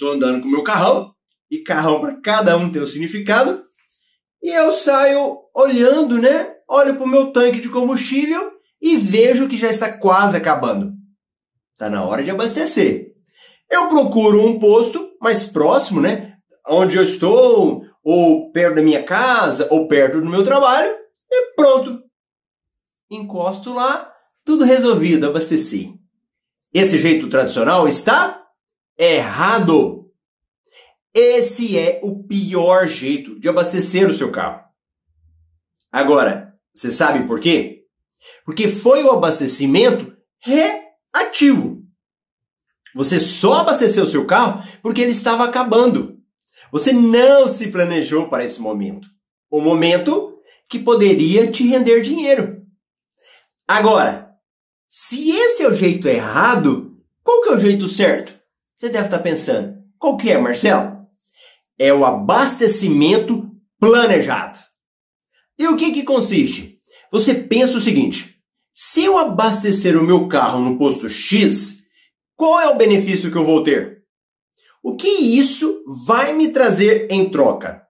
estou andando com o meu carrão, e carrão para cada um tem um significado, e eu saio olhando, né? Olho para o meu tanque de combustível e vejo que já está quase acabando. Está na hora de abastecer. Eu procuro um posto mais próximo, né? Onde eu estou, ou perto da minha casa, ou perto do meu trabalho, e pronto. Encosto lá, tudo resolvido, abasteci. Esse jeito tradicional está errado. Esse é o pior jeito de abastecer o seu carro. Agora, você sabe por quê? Porque foi o abastecimento reativo. Você só abasteceu seu carro porque ele estava acabando. Você não se planejou para esse momento. O momento que poderia te render dinheiro. Agora, se esse é o jeito errado, qual que é o jeito certo? Você deve estar pensando, qual que é, Marcelo? É o abastecimento planejado. E o que que consiste? Você pensa o seguinte: se eu abastecer o meu carro no posto X, qual é o benefício que eu vou ter? O que isso vai me trazer em troca?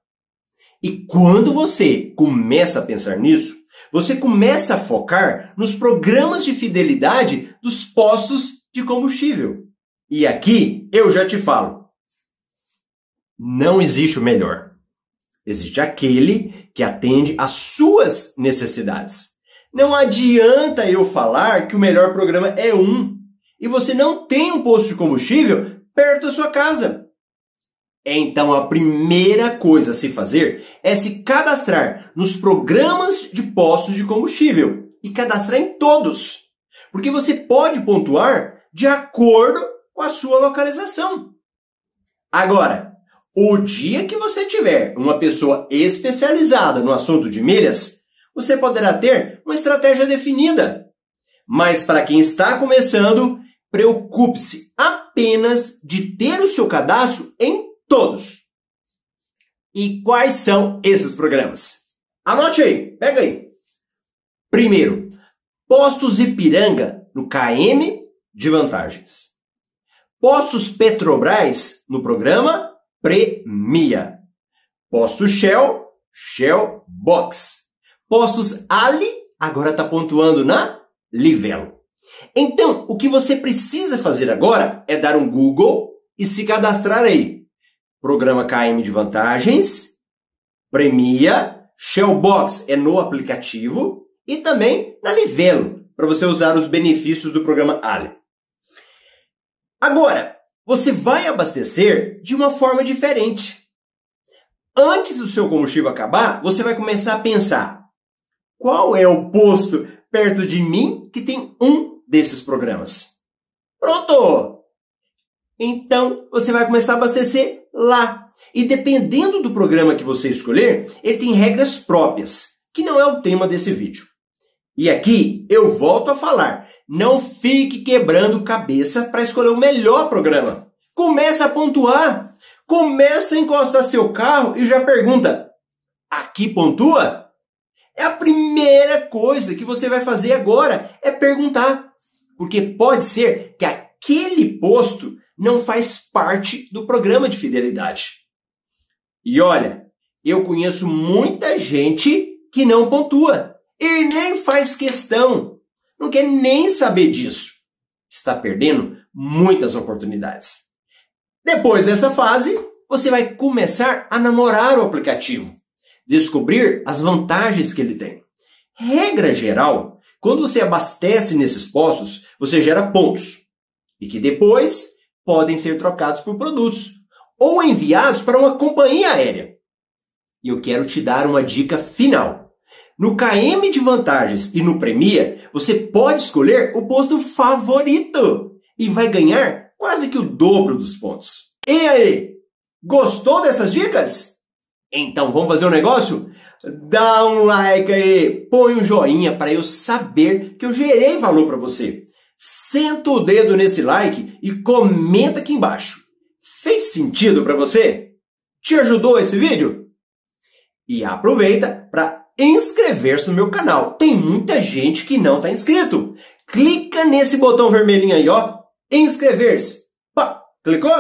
E quando você começa a pensar nisso, você começa a focar nos programas de fidelidade dos postos de combustível. E aqui eu já te falo: não existe o melhor. Existe aquele que atende às suas necessidades. Não adianta eu falar que o melhor programa é um e você não tem um posto de combustível perto da sua casa. Então a primeira coisa a se fazer é se cadastrar nos programas de postos de combustível e cadastrar em todos, porque você pode pontuar de acordo com a sua localização. Agora, o dia que você tiver uma pessoa especializada no assunto de milhas, você poderá ter uma estratégia definida. Mas para quem está começando, preocupe-se apenas de ter o seu cadastro em todos. E quais são esses programas? Anote aí, pega aí. Primeiro, Postos Ipiranga no KM de vantagens. Postos Petrobras no programa Premia. Postos Shell, Shell Box. Postos Ali agora está pontuando na Livelo. Então, o que você precisa fazer agora é dar um Google e se cadastrar aí. Programa KM de vantagens, premia, Shellbox é no aplicativo e também na Livelo, para você usar os benefícios do programa Ali. Agora, você vai abastecer de uma forma diferente. Antes do seu combustível acabar, você vai começar a pensar: qual é o posto perto de mim que tem um desses programas. Pronto! Então você vai começar a abastecer lá. E dependendo do programa que você escolher, ele tem regras próprias, que não é o tema desse vídeo. E aqui eu volto a falar: não fique quebrando cabeça para escolher o melhor programa. Começa a pontuar. Começa a encostar seu carro e já pergunta: aqui pontua? É a primeira coisa que você vai fazer agora, é perguntar. Porque pode ser que aquele posto não faz parte do programa de fidelidade. E olha, eu conheço muita gente que não pontua e nem faz questão, não quer nem saber disso. Está perdendo muitas oportunidades. Depois dessa fase, você vai começar a namorar o aplicativo, descobrir as vantagens que ele tem. Regra geral, quando você abastece nesses postos, você gera pontos e que depois podem ser trocados por produtos ou enviados para uma companhia aérea. E eu quero te dar uma dica final. No KM de vantagens e no Premia, você pode escolher o posto favorito e vai ganhar quase que o dobro dos pontos. E aí, gostou dessas dicas? Então vamos fazer um negócio? Dá um like aí, põe um joinha para eu saber que eu gerei valor para você. Senta o dedo nesse like e comenta aqui embaixo. Fez sentido para você? Te ajudou esse vídeo? E aproveita para inscrever-se no meu canal. Tem muita gente que não está inscrito. Clica nesse botão vermelhinho aí, ó, inscrever-se. Clicou?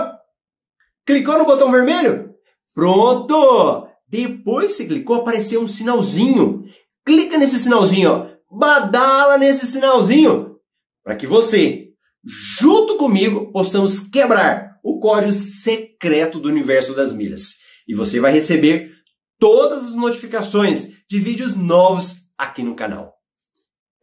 Clicou no botão vermelho? Pronto! Depois que clicou, apareceu um sinalzinho. Clica nesse sinalzinho, ó. Badala nesse sinalzinho para que você, junto comigo, possamos quebrar o código secreto do universo das milhas. E você vai receber todas as notificações de vídeos novos aqui no canal.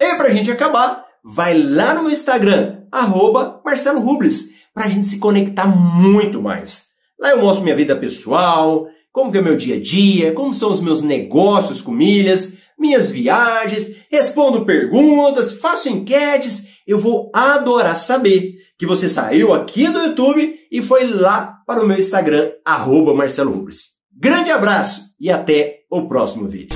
E para a gente acabar, vai lá no meu Instagram, arroba Marcelo Rubles, para a gente se conectar muito mais. Lá eu mostro minha vida pessoal, como que é meu dia a dia, como são os meus negócios com milhas, minhas viagens, respondo perguntas, faço enquetes. Eu vou adorar saber que você saiu aqui do YouTube e foi lá para o meu Instagram, arroba Marcelo Rubens. Grande abraço e até o próximo vídeo.